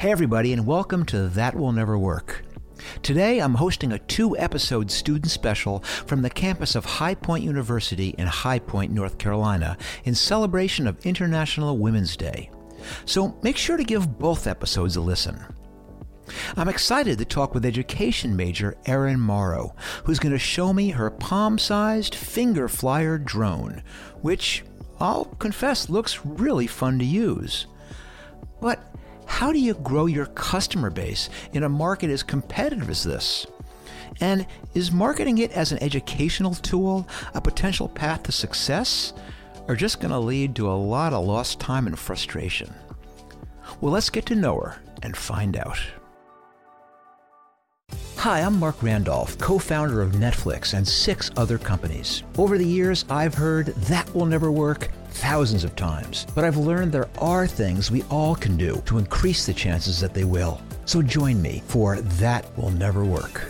Hey, everybody, and welcome to That Will Never Work. Today, I'm hosting a two episode student special from the campus of High Point University in High Point, North Carolina, in celebration of International Women's Day. So make sure to give both episodes a listen. I'm excited to talk with education major Erin Morrow, who's going to show me her palm sized finger flyer drone, which I'll confess looks really fun to use. But how do you grow your customer base in a market as competitive as this? And is marketing it as an educational tool a potential path to success, or just going to lead to a lot of lost time and frustration? Well, let's get to know her and find out. Hi, I'm Marc Randolph, co founder of Netflix and six other companies. Over the years, I've heard that will never work thousands of times, but I've learned there are things we all can do to increase the chances that they will. So join me for That Will Never Work.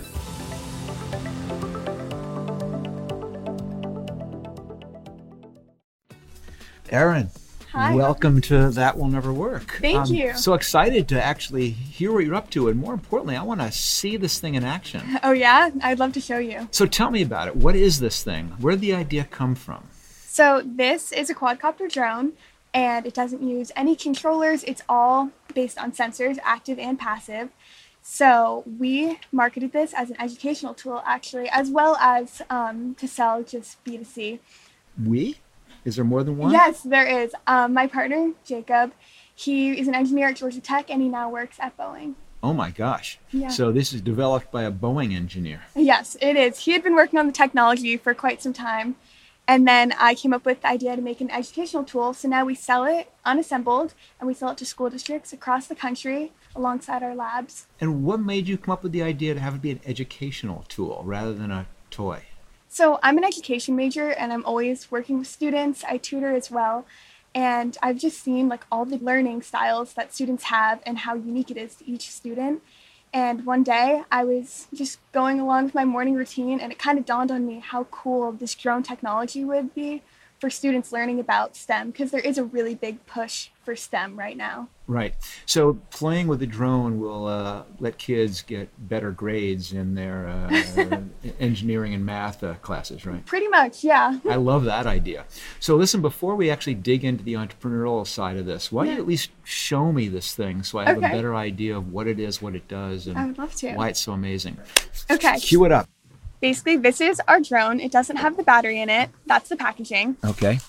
Erin, Hi. welcome to That Will Never Work. Thank I'm you. so excited to actually hear what you're up to, and more importantly, I want to see this thing in action. Oh yeah, I'd love to show you. So tell me about it. What is this thing? Where did the idea come from? So this is a quadcopter drone and it doesn't use any controllers. It's all based on sensors, active and passive. So we marketed this as an educational tool actually, as well as um, to sell just B2C. We? Is there more than one? Yes, there is. Um, my partner, Jacob, he is an engineer at Georgia Tech and he now works at Boeing. Oh my gosh. Yeah. So this is developed by a Boeing engineer. Yes, it is. He had been working on the technology for quite some time. And then I came up with the idea to make an educational tool. So now we sell it unassembled and we sell it to school districts across the country alongside our labs. And what made you come up with the idea to have it be an educational tool rather than a toy? So I'm an education major and I'm always working with students. I tutor as well. And I've just seen like all the learning styles that students have and how unique it is to each student. And one day I was just going along with my morning routine and it kind of dawned on me how cool this drone technology would be for students learning about STEM because there is a really big push for STEM right now. Right. So playing with a drone will uh, let kids get better grades in their uh, engineering and math uh, classes, right? Pretty much, yeah. I love that idea. So listen, before we actually dig into the entrepreneurial side of this, why don't you at least show me this thing so I have a better idea of what it is, what it does, and would love to. why it's so amazing. Okay. Cue it up. Basically, this is our drone. It doesn't have the battery in it. That's the packaging. Okay.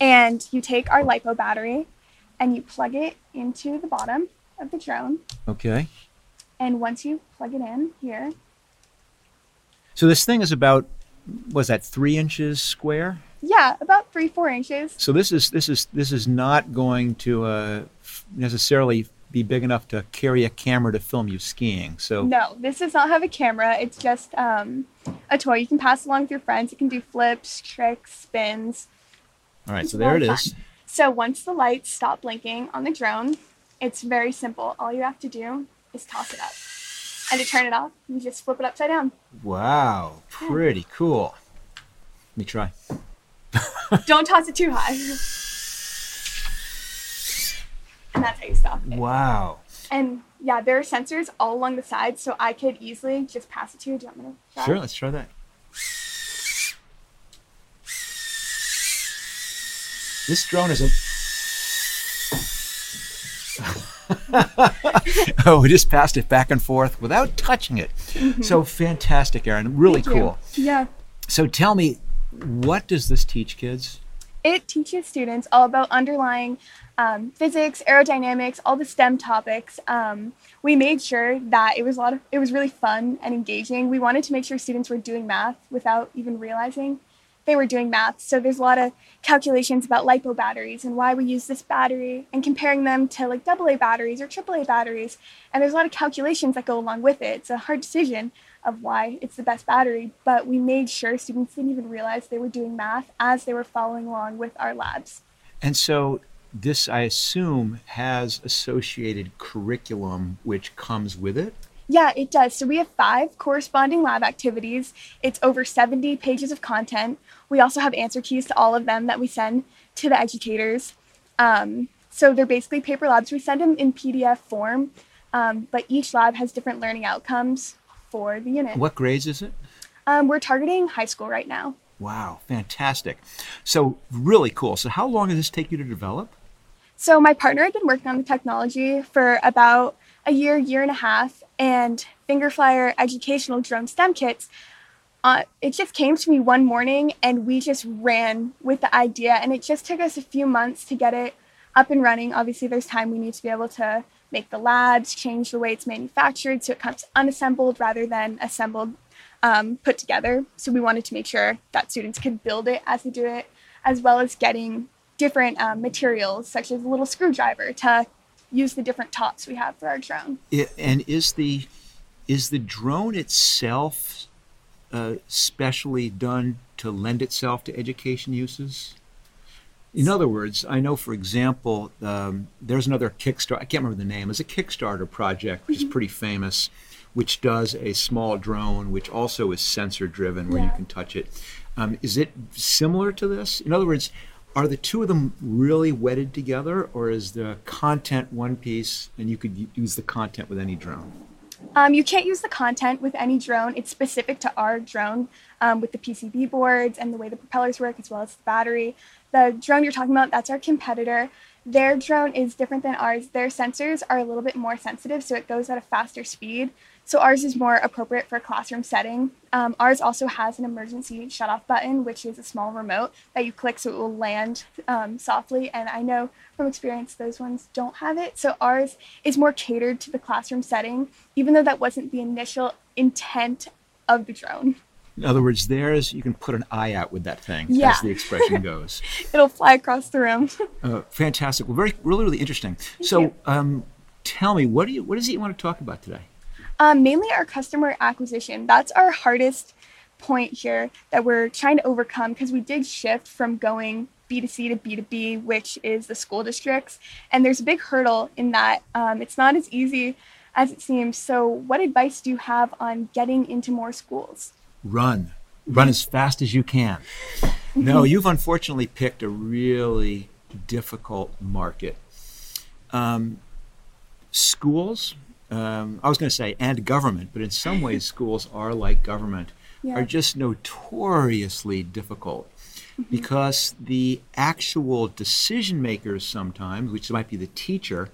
And you take our LiPo battery and you plug it into the bottom of the drone. Okay. And once you plug it in here, So this thing is about was that three inches square? yeah, about three, four inches. So this is this is this is not going to uh, necessarily be big enough to carry a camera to film you skiing. So No, this does not have a camera. It's just um, a toy you can pass along with your friends. It can do flips, tricks, spins. all right, it's so there it really is. So once the lights stop blinking on the drone, it's very simple. All you have to do is toss it up. And to turn it off, you just flip it upside down. Wow, pretty cool. Let me try. Don't toss it too high. And that's how you stop it. Wow. And yeah, there are sensors all along the sides, so I could easily just pass it to you. Do you want me to try? Sure, let's try that. This drone is a. oh, we just passed it back and forth without touching it. So fantastic, Erin. Really Mm-hmm. Thank you. cool. Yeah. So tell me, what does this teach kids? It teaches students all about underlying um, physics, aerodynamics, all the STEM topics. Um, we made sure that it was a lot of it was really fun and engaging. We wanted to make sure students were doing math without even realizing they were doing math. So there's a lot of calculations about lipo batteries and why we use this battery and comparing them to like AA batteries or AAA batteries. And there's a lot of calculations that go along with it. It's a hard decision of why it's the best battery, but we made sure students didn't even realize they were doing math as they were following along with our labs. And so this, I assume, has associated curriculum which comes with it. Yeah, it does. So we have five corresponding lab activities. It's over 70 pages of content. We also have answer keys to all of them that we send to the educators. Um, so they're basically paper labs. We send them in PDF form Um, but each lab has different learning outcomes for the unit. What grades is it? Um, we're targeting high school right now. Wow, fantastic. So, really cool. So, how long does this take you to develop? So, my partner had been working on the technology for about a year, year and a half, and Fingerflyer educational drone STEM kits. Uh, it just came to me one morning and we just ran with the idea, and it just took us a few months to get it up and running. Obviously, there's time we need to be able to make the labs, change the way it's manufactured so it comes unassembled rather than assembled, um, put together. So we wanted to make sure that students could build it as they do it, as well as getting different um, materials such as a little screwdriver to use the different tops we have for our drone. It, and is the is the drone itself uh, specially done to lend itself to education uses? In other words, I know, for example, um, there's another Kickstarter, I can't remember the name, it's a Kickstarter project, which is pretty famous, which does a small drone, which also is sensor driven, where you can touch it. Um, is it similar to this? In other words, are the two of them really wedded together, or is the content one piece and you could use the content with any drone? Um, you can't use the content with any drone. It's specific to our drone um, with the PCB boards and the way the propellers work, as well as the battery. The drone you're talking about, that's our competitor. Their drone is different than ours. Their sensors are a little bit more sensitive, so it goes at a faster speed. So ours is more appropriate for a classroom setting. Um, ours also has an emergency shut-off button, which is a small remote that you click so it will land um, softly. And I know from experience those ones don't have it. So ours is more catered to the classroom setting, even though that wasn't the initial intent of the drone. In other words, theirs, you can put an eye out with that thing, Yeah. as the expression goes. It'll fly across the room. Uh, fantastic. Well, very, really, really interesting. so, um, tell me, what do you, what is it you want to talk about today? Um, mainly our customer acquisition. That's our hardest point here that we're trying to overcome because we did shift from going B2C to B2B, which is the school districts. And there's a big hurdle in that. Um, it's not as easy as it seems. So, what advice do you have on getting into more schools? Run. Run as fast as you can. No, you've unfortunately picked a really difficult market. Um, schools, um, I was going to say, and government, but in some ways, schools are like government, Yeah. are just notoriously difficult because the actual decision makers sometimes, which might be the teacher,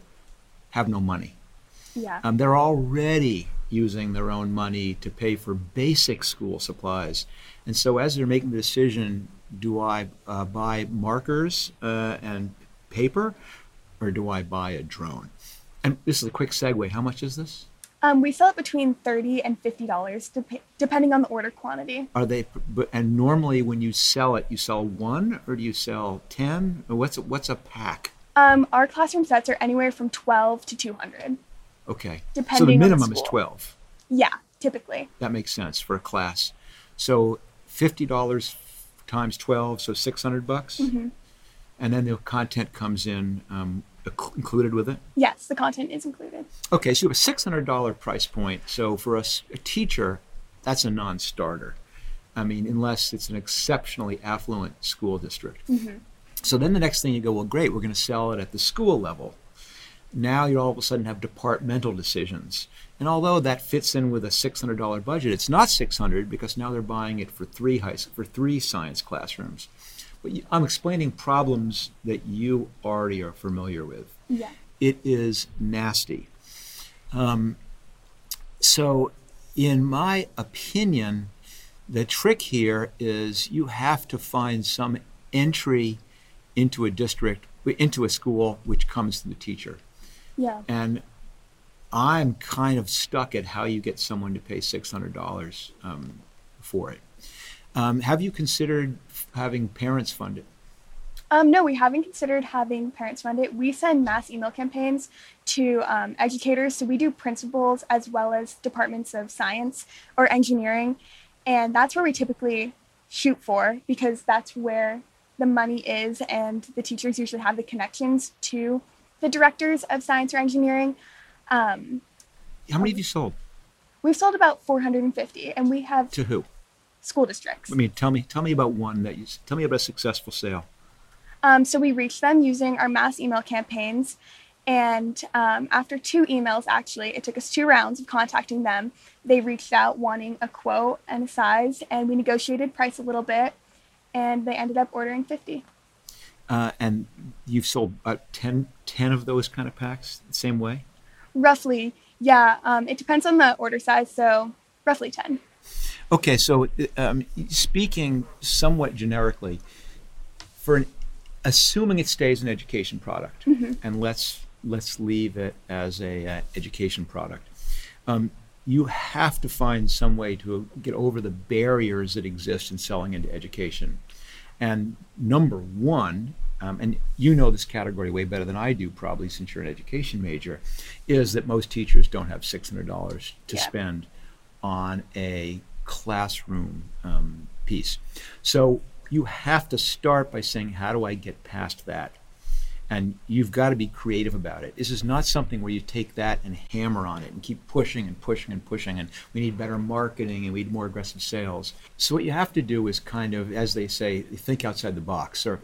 have no money. Yeah. Um, they're already using their own money to pay for basic school supplies. And so, as they're making the decision, do I uh, buy markers uh, and paper or do I buy a drone? And this is a quick segue. How much is this? Um, we sell it between thirty and fifty dollars, dep- depending on the order quantity. Are they? And normally, when you sell it, you sell one or do you sell ten? Or what's a, what's a pack? Um, our classroom sets are anywhere from twelve to two hundred. Okay, so the Depending on the minimum is twelve. Yeah, typically. That makes sense for a class. So fifty dollars times twelve, so six hundred bucks, Mm-hmm. and then the content comes in um, included with it. Yes, the content is included. Okay, so you have a six hundred dollar price point. So for us, a teacher, that's a non-starter. I mean, unless it's an exceptionally affluent school district. Mm-hmm. So then the next thing you go, well, great, we're going to sell it at the school level. Now you all of a sudden have departmental decisions. And although that fits in with a $600 budget, it's not 600 because now they're buying it for three high, for three science classrooms. I'm explaining problems that you already are familiar with. Yeah. It is nasty. Um, so, in my opinion, the trick here is you have to find some entry into a district, into a school, which comes to the teacher. Yeah. And I'm kind of stuck at how you get someone to pay $600 um, for it. Um, have you considered having parents fund it? Um, no, we haven't considered having parents fund it. We send mass email campaigns to um, educators. So we do principals as well as departments of science or engineering. And that's where we typically shoot for because that's where the money is. And the teachers usually have the connections to the directors of science or engineering. Um, How many have you sold? we've sold about 450 and we have To who? School districts. I mean, tell me, tell me about one that you, tell me about a successful sale. Um, so we reached them using our mass email campaigns, And um, after two emails, actually, it took us two rounds of contacting them. They reached out wanting a quote and a size, and we negotiated price a little bit, and they ended up ordering 50. Uh, and you've sold about 10, 10 of those kind of packs the same way? Roughly, yeah. Um, it depends on the order size, so roughly 10. Okay, so um, speaking somewhat generically, for an, assuming it stays an education product, Mm-hmm. and let's let's leave it as a uh, education product, um, you have to find some way to get over the barriers that exist in selling into education. And number one, um, and you know this category way better than I do, probably since you're an education major, is that most teachers don't have $600 to Yeah. spend on a classroom um, piece. So you have to start by saying, how do I get past that? And you've got to be creative about it. This is not something where you take that and hammer on it and keep pushing and pushing and pushing. And we need better marketing and we need more aggressive sales. So what you have to do is kind of, as they say, think outside the box. Or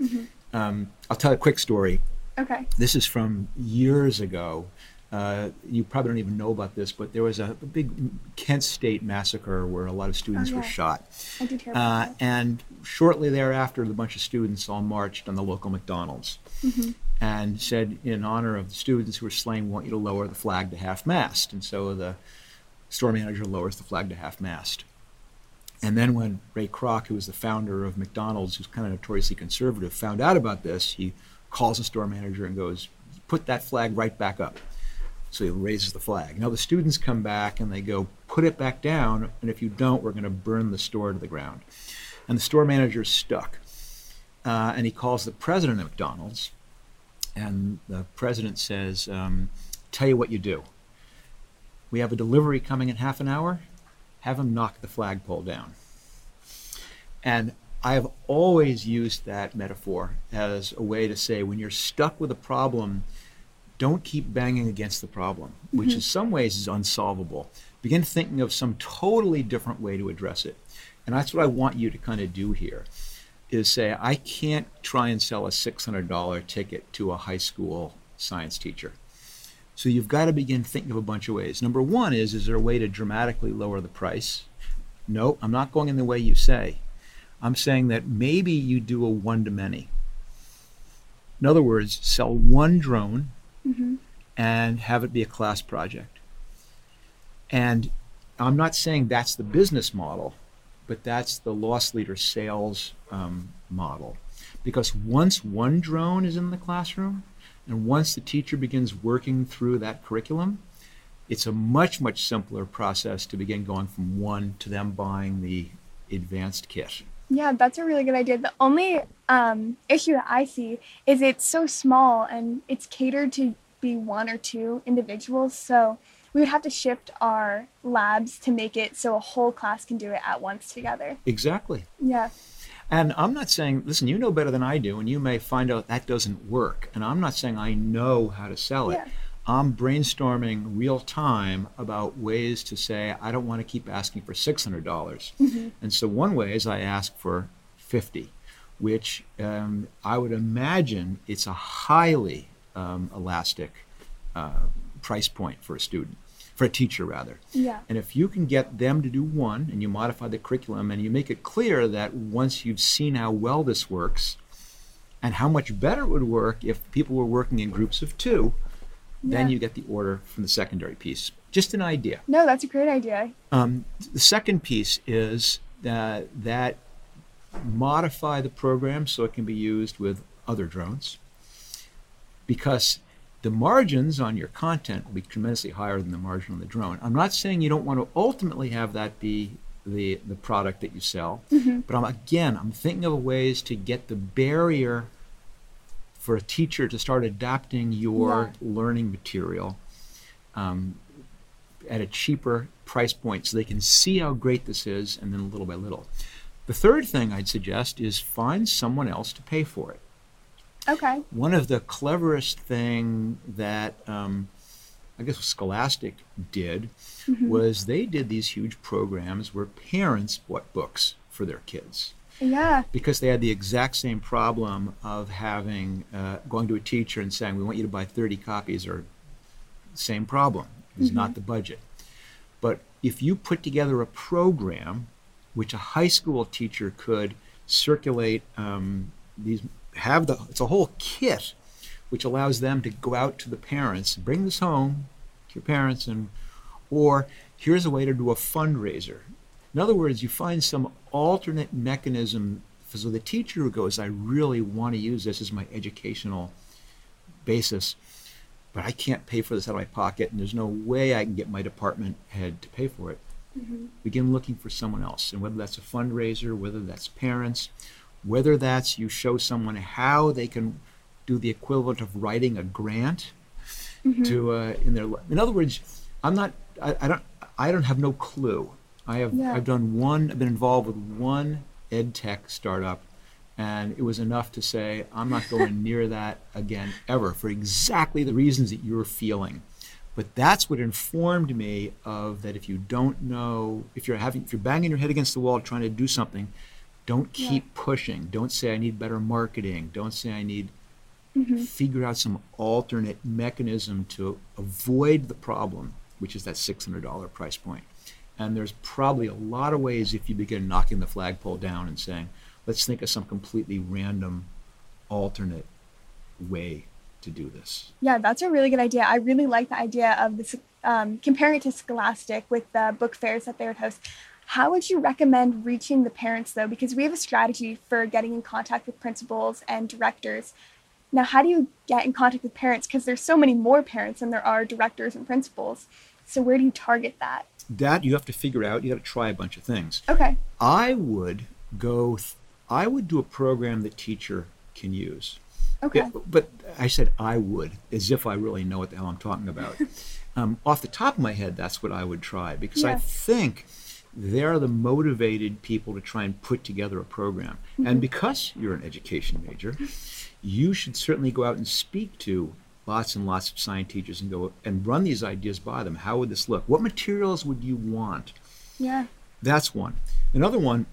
um, I'll tell a quick story. Okay. This is from years ago. Uh, you probably don't even know about this, but there was a, a big Kent State massacre where a lot of students were yeah. shot. I did hear Uh, and shortly thereafter, the bunch of students all marched on the local McDonald's and said, in honor of the students who were slain, we want you to lower the flag to half mast. And so the store manager lowers the flag to half mast. And then when Ray Kroc, who was the founder of McDonald's, who's kind of notoriously conservative, found out about this, he calls the store manager and goes, put that flag right back up. So he raises the flag. Now the students come back and they go, put it back down, and if you don't, we're going to burn the store to the ground. And the store manager's stuck. Uh, and he calls the president of McDonald's, and the president says, um, Tell you what you do. We have a delivery coming in half an hour. Have him knock the flagpole down. And I have always used that metaphor as a way to say when you're stuck with a problem, don't keep banging against the problem, which mm-hmm. in some ways is unsolvable. Begin thinking of some totally different way to address it. And that's what I want you to kind of do here is say, I can't try and sell a $600 ticket to a high school science teacher. So you've got to begin thinking of a bunch of ways. Number one is, is there a way to dramatically lower the price? No, I'm not going in the way you say. I'm saying that maybe you do a one to many. In other words, sell one drone Mhm. and have it be a class project. And I'm not saying that's the business model, but that's the loss leader sales um, model. Because once one drone is in the classroom, and once the teacher begins working through that curriculum, it's a much, much simpler process to begin going from one to them buying the advanced kit. Yeah, that's a really good idea. The only um, issue that I see is it's so small and it's catered to be one or two individuals. So we would have to shift our labs to make it so a whole class can do it at once together. Exactly. Yeah. And I'm not saying, listen, you know better than I do, and you may find out that doesn't work. And I'm not saying I know how to sell it. Yeah. I'm brainstorming real time about ways to say, I don't want to keep asking for $600. dollars And so one way is I ask for 50 which um, I would imagine it's a highly um, elastic uh, price point for a student, for a teacher rather. Yeah. And if you can get them to do one and you modify the curriculum and you make it clear that once you've seen how well this works and how much better it would work if people were working in groups of two, then Yeah. you get the order from the secondary piece. Just an idea. No, that's a great idea. Um, the second piece is that, that modify the program so it can be used with other drones because the margins on your content will be tremendously higher than the margin on the drone. I'm not saying you don't want to ultimately have that be the, the product that you sell, but I'm, again, I'm thinking of ways to get the barrier for a teacher to start adapting your learning material um, at a cheaper price point so they can see how great this is and then little by little. The third thing I'd suggest is find someone else to pay for it. Okay. One of the cleverest thing that um, I guess Scholastic did was they did these huge programs where parents bought books for their kids. Yeah. because they had the exact same problem of having uh, going to a teacher and saying, "We want you to buy 30 copies," or same problem is not the budget. But if you put together a program, which a high school teacher could circulate um, these, have the it's a whole kit, which allows them to go out to the parents, bring this home to your parents, and or here's a way to do a fundraiser. In other words, you find some alternate mechanism so the teacher who goes, I really want to use this as my educational basis, but I can't pay for this out of my pocket, and there's no way I can get my department head to pay for it. Begin looking for someone else, and whether that's a fundraiser, whether that's parents, whether that's you show someone how they can do the equivalent of writing a grant to uh, in their. In other words, I'm not. I, I don't. I don't have no clue. I have. Yeah. I've done one. I've been involved with one ed tech startup, and it was enough to say I'm not going near that again ever for exactly the reasons that you're feeling. But that's what informed me of that. If you don't know, if you're having, if you're banging your head against the wall trying to do something, don't Yeah. keep pushing. Don't say I need better marketing. Don't say I need mm-hmm. figure out some alternate mechanism to avoid the problem, which is that $600 price point. And there's probably a lot of ways if you begin knocking the flagpole down and saying, let's think of some completely random alternate way to do this. Yeah, that's a really good idea. I really like the idea of this um, comparing it to Scholastic with the book fairs that they would host. How would you recommend reaching the parents though? Because we have a strategy for getting in contact with principals and directors. Now, how do you get in contact with parents? Because there's so many more parents than there are directors and principals. So where do you target that? That you have to figure out, you got to try a bunch of things. Okay. I would go, th- I would do a program that teacher can use. Okay. Yeah, but I said I would, as if I really know what the hell I'm talking about. um, off the top of my head, that's what I would try because I think they're the motivated people to try and put together a program. And because you're an education major, you should certainly go out and speak to lots and lots of science teachers and go and run these ideas by them. How would this look? What materials would you want? Yeah. That's one. Another one,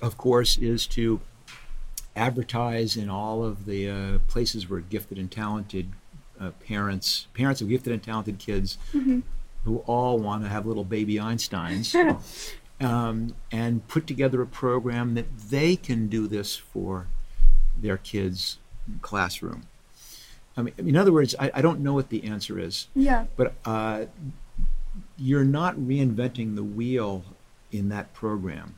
of course, is to advertise in all of the uh, places where gifted and talented uh, parents, parents of gifted and talented kids, who all want to have little baby Einsteins, um, and put together a program that they can do this for their kids' in classroom. I mean, in other words, I, I don't know what the answer is Yeah. but uh, you're not reinventing the wheel in that program.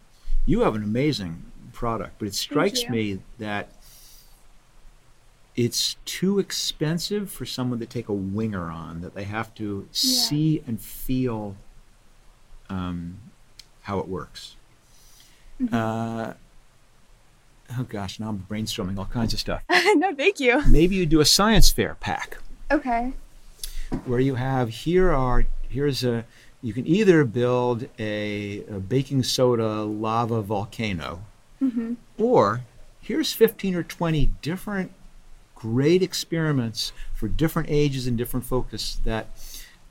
You have an amazing product, but it strikes me that it's too expensive for someone to take a winger on, that they have to see and feel um, how it works. Uh, oh gosh, now I'm brainstorming all kinds of stuff. no, thank you. Maybe you do a science fair pack Okay. where you have here are here's a you can either build a, a baking soda lava volcano or here's 15 or 20 different great experiments for different ages and different focus that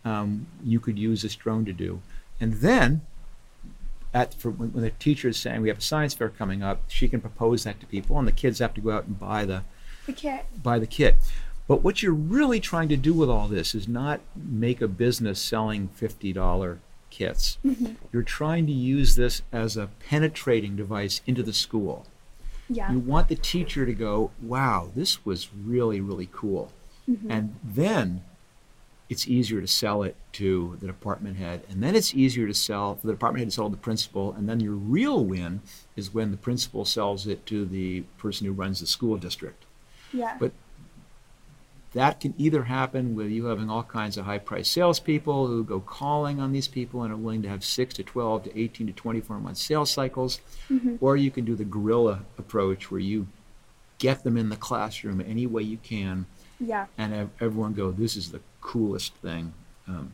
um, you could use this drone to do and then at for when, when the teacher is saying we have a science fair coming up she can propose that to people and the kids have to go out and buy the The kit. buy the kit. But what you're really trying to do with all this is not make a business selling $50 kits. Mm-hmm. You're trying to use this as a penetrating device into the school. Yeah. You want the teacher to go, wow, this was really, really cool. Mm-hmm. And then it's easier to sell it to the department head. And then it's easier to sell for the department head to sell to the principal. And then your real win is when the principal sells it to the person who runs the school district. yeah. But that can either happen with you having all kinds of high priced salespeople who go calling on these people and are willing to have six to 12 to 18 to 24 month sales cycles, mm-hmm. or you can do the guerrilla approach where you get them in the classroom any way you can yeah. and have everyone go, This is the coolest thing. Um,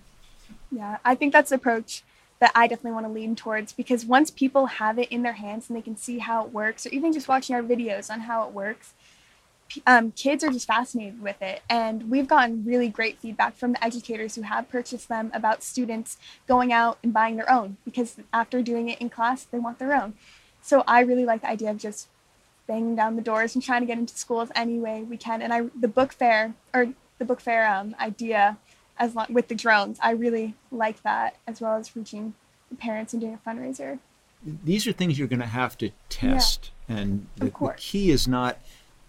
Yeah, I think that's the approach that I definitely want to lean towards because once people have it in their hands and they can see how it works, or even just watching our videos on how it works, um, kids are just fascinated with it. And we've gotten really great feedback from the educators who have purchased them about students going out and buying their own because after doing it in class, they want their own. So I really like the idea of just banging down the doors and trying to get into schools any way we can. And I the book fair or the book fair um, idea as long, with the drones, I really like that as well as reaching the parents and doing a fundraiser. These are things you're going to have to test, yeah. and the, the key is not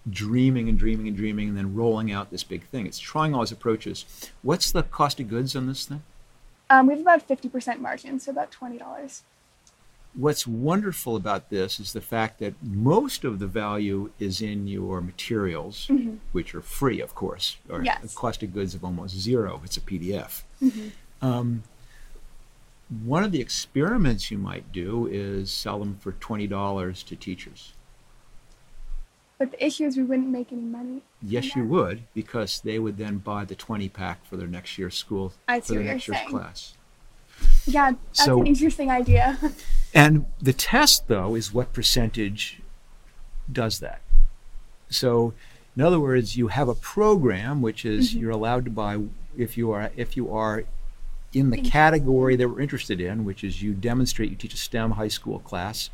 dreaming and dreaming and dreaming and then rolling out this big thing. It's trying all these approaches. What's the cost of goods on this thing? Um, we have about 50% margin, so about $20. What's wonderful about this is the fact that most of the value is in your materials, mm-hmm. which are free, of course, or yes. the cost of goods of almost zero. It's a PDF. Mm-hmm. Um, one of the experiments you might do is sell them for $20 to teachers. But the issue is we wouldn't make any money. Yes, you would, because they would then buy the 20 pack for their next year's school, I for their next year's saying. class. Yeah, that's so, an interesting idea. and the test, though, is what percentage does that. So, in other words, you have a program which is mm-hmm. you're allowed to buy if you are if you are in the category that we're interested in, which is you demonstrate you teach a STEM high school class.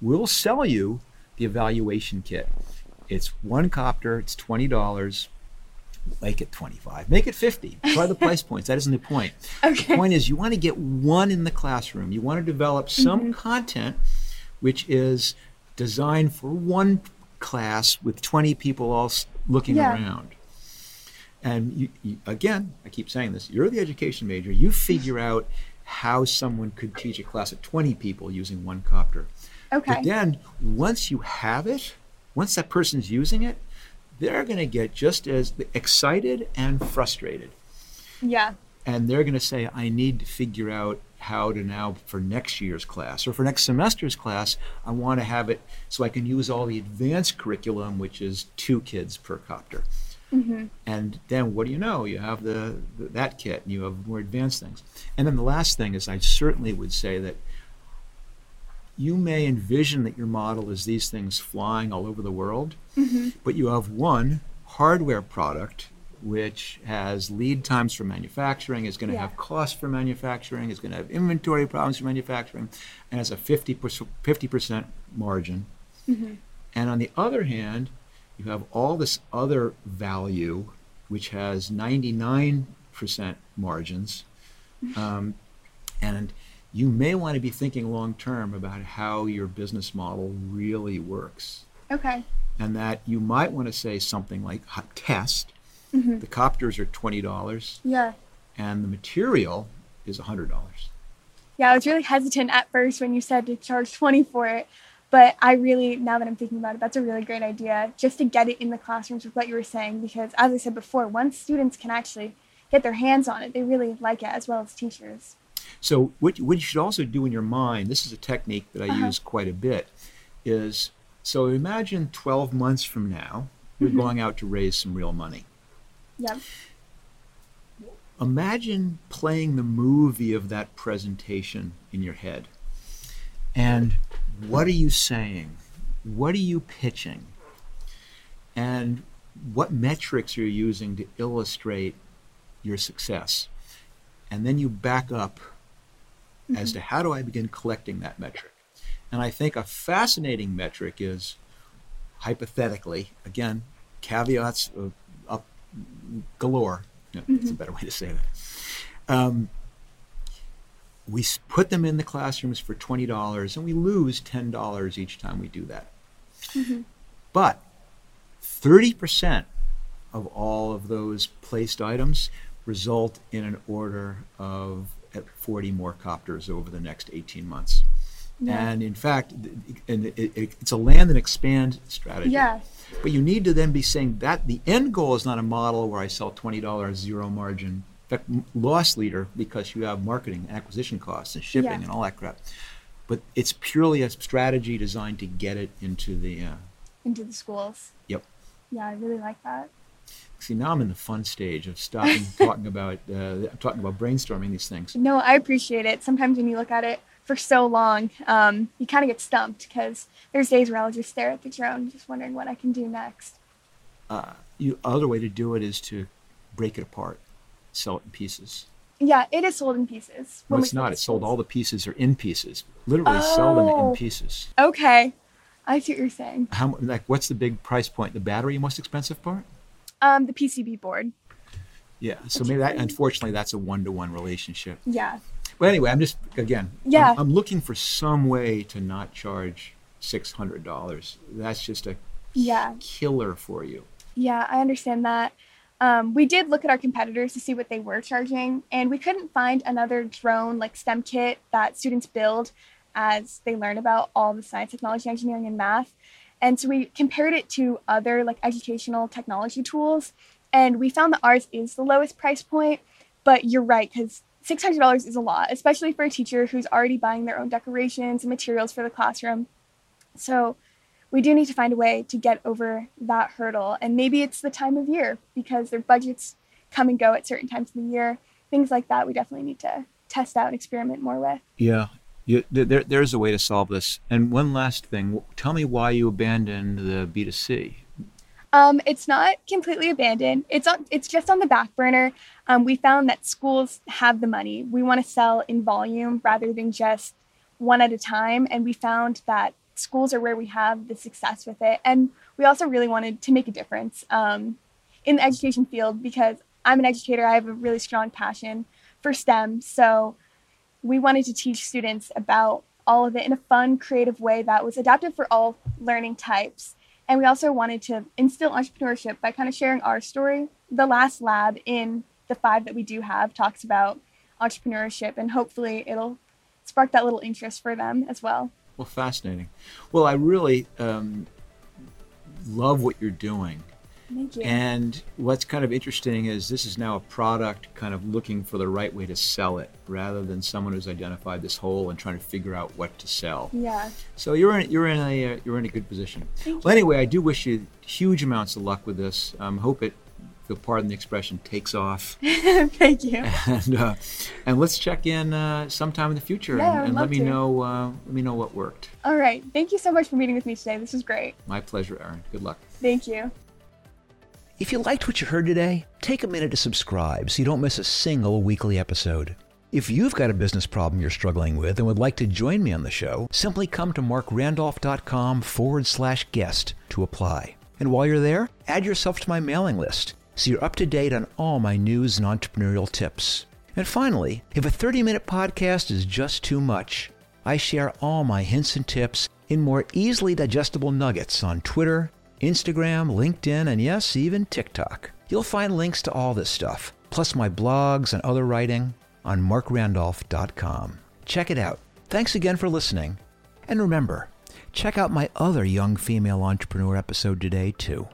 We'll sell you the evaluation kit. It's one copter, it's $20. Make it 25. Make it 50. Try the price points. That isn't the point. Okay. The point is you want to get one in the classroom. You want to develop some mm-hmm. content which is designed for one class with 20 people all looking yeah. around. And you, you, again, I keep saying this, you're the education major. You figure out how someone could teach a class of 20 people using one copter. Okay. But then once you have it, once that person's using it, they're going to get just as excited and frustrated. Yeah. And they're going to say, I need to figure out how to now, for next year's class or for next semester's class, I want to have it so I can use all the advanced curriculum, which is two kids per copter. Mm-hmm. And then what do you know? You have the, the, that kit and you have more advanced things. And then the last thing is I certainly would say that you may envision that your model is these things flying all over the world, mm-hmm. but you have one hardware product which has lead times for manufacturing, is going to yeah. have costs for manufacturing, is going to have inventory problems for manufacturing, and has a 50%, 50% margin. Mm-hmm. And on the other hand, you have all this other value which has 99% margins. Mm-hmm. Um, and you may want to be thinking long term about how your business model really works. Okay. And that you might want to say something like test. Mm-hmm. The copters are twenty dollars. Yeah. And the material is hundred dollars. Yeah, I was really hesitant at first when you said to charge twenty for it, but I really now that I'm thinking about it, that's a really great idea just to get it in the classrooms with what you were saying because as I said before, once students can actually get their hands on it, they really like it as well as teachers. So what, what you should also do in your mind, this is a technique that I uh-huh. use quite a bit, is so imagine 12 months from now, you're mm-hmm. going out to raise some real money. Yep. Imagine playing the movie of that presentation in your head. And what are you saying? What are you pitching? And what metrics are you using to illustrate your success? And then you back up mm-hmm. as to how do I begin collecting that metric. And I think a fascinating metric is hypothetically, again, caveats up galore. No, mm-hmm. That's a better way to say that. Um, we put them in the classrooms for $20 and we lose $10 each time we do that. Mm-hmm. But 30% of all of those placed items result in an order of at 40 more copters over the next 18 months. Yeah. And in fact, and it, it, it's a land and expand strategy. Yeah. But you need to then be saying that the end goal is not a model where I sell $20 zero margin. In fact, loss leader because you have marketing, acquisition costs, and shipping, yeah. and all that crap. But it's purely a strategy designed to get it into the uh, into the schools. Yep. Yeah, I really like that. See, now I'm in the fun stage of stopping talking about uh, talking about brainstorming these things. No, I appreciate it. Sometimes when you look at it for so long, um, you kind of get stumped because there's days where I'll just stare at the drone, just wondering what I can do next. Uh, you other way to do it is to break it apart, sell it in pieces. Yeah, it is sold in pieces. No, it's not. It's sold. All the pieces are in pieces. Literally sell them Oh. in pieces. Okay, I see what you're saying. How like what's the big price point? The battery, most expensive part? Um, the PCB board. Yeah. So maybe that unfortunately that's a one to one relationship. Yeah. But anyway, I'm just again. I'm- Yeah. I'm, looking for some way to not charge six hundred dollars. That's just a Yeah. killer for you. Yeah, I understand that. Um, we did look at our competitors to see what they were charging, and we couldn't find another drone like STEM kit that students build as they learn about all the science, technology, engineering, and math. And so we compared it to other like educational technology tools, and we found that ours is the lowest price point. But you're right, because $600 is a lot, especially for a teacher who's already buying their own decorations and materials for the classroom. So we do need to find a way to get over that hurdle. And maybe it's the time of year because their budgets come and go at certain times of the year. Things like that, we definitely need to test out and experiment more with. Yeah. You, there, there- there's a way to solve this. And one last thing. Tell me why you abandoned the B2C. Um, it's not completely abandoned. It's on. It's just on the back burner. Um, we found that schools have the money. We want to sell in volume rather than just one at a time. And we found that schools are where we have the success with it. And we also really wanted to make a difference um, in the education field because I'm an educator. I have a really strong passion for STEM. So we wanted to teach students about all of it in a fun, creative way that was adapted for all learning types. And we also wanted to instill entrepreneurship by kind of sharing our story. The last lab in the five that we do have talks about entrepreneurship, and hopefully it'll spark that little interest for them as well. Well, fascinating. Well, I really um, love what you're doing. Thank you. And what's kind of interesting is this is now a product kind of looking for the right way to sell it rather than someone who's identified this hole and trying to figure out what to sell. yeah. So you're in you're in a uh, you're in a good position. Thank Well, anyway, I do wish you huge amounts of luck with this. Um, hope it, you'll pardon the expression, takes off. Thank you. and uh, and let's check in uh, sometime in the future Yeah, and, and let me to. know uh, let me know what worked. All right. Thank you so much for meeting with me today. This was great. My pleasure, Erin. Good luck. Thank you. If you liked what you heard today, take a minute to subscribe so you don't miss a single weekly episode. If you've got a business problem you're struggling with and would like to join me on the show, simply come to marcrandolph.com forward slash guest to apply. And while you're there, add yourself to my mailing list so you're up to date on all my news and entrepreneurial tips. And finally, if a 30 minute podcast is just too much, I share all my hints and tips in more easily digestible nuggets on Twitter, Instagram, LinkedIn, and yes, even TikTok. You'll find links to all this stuff, plus my blogs and other writing on marcrandolph.com. Check it out. Thanks again for listening. And remember, check out my other young female entrepreneur episode today, too.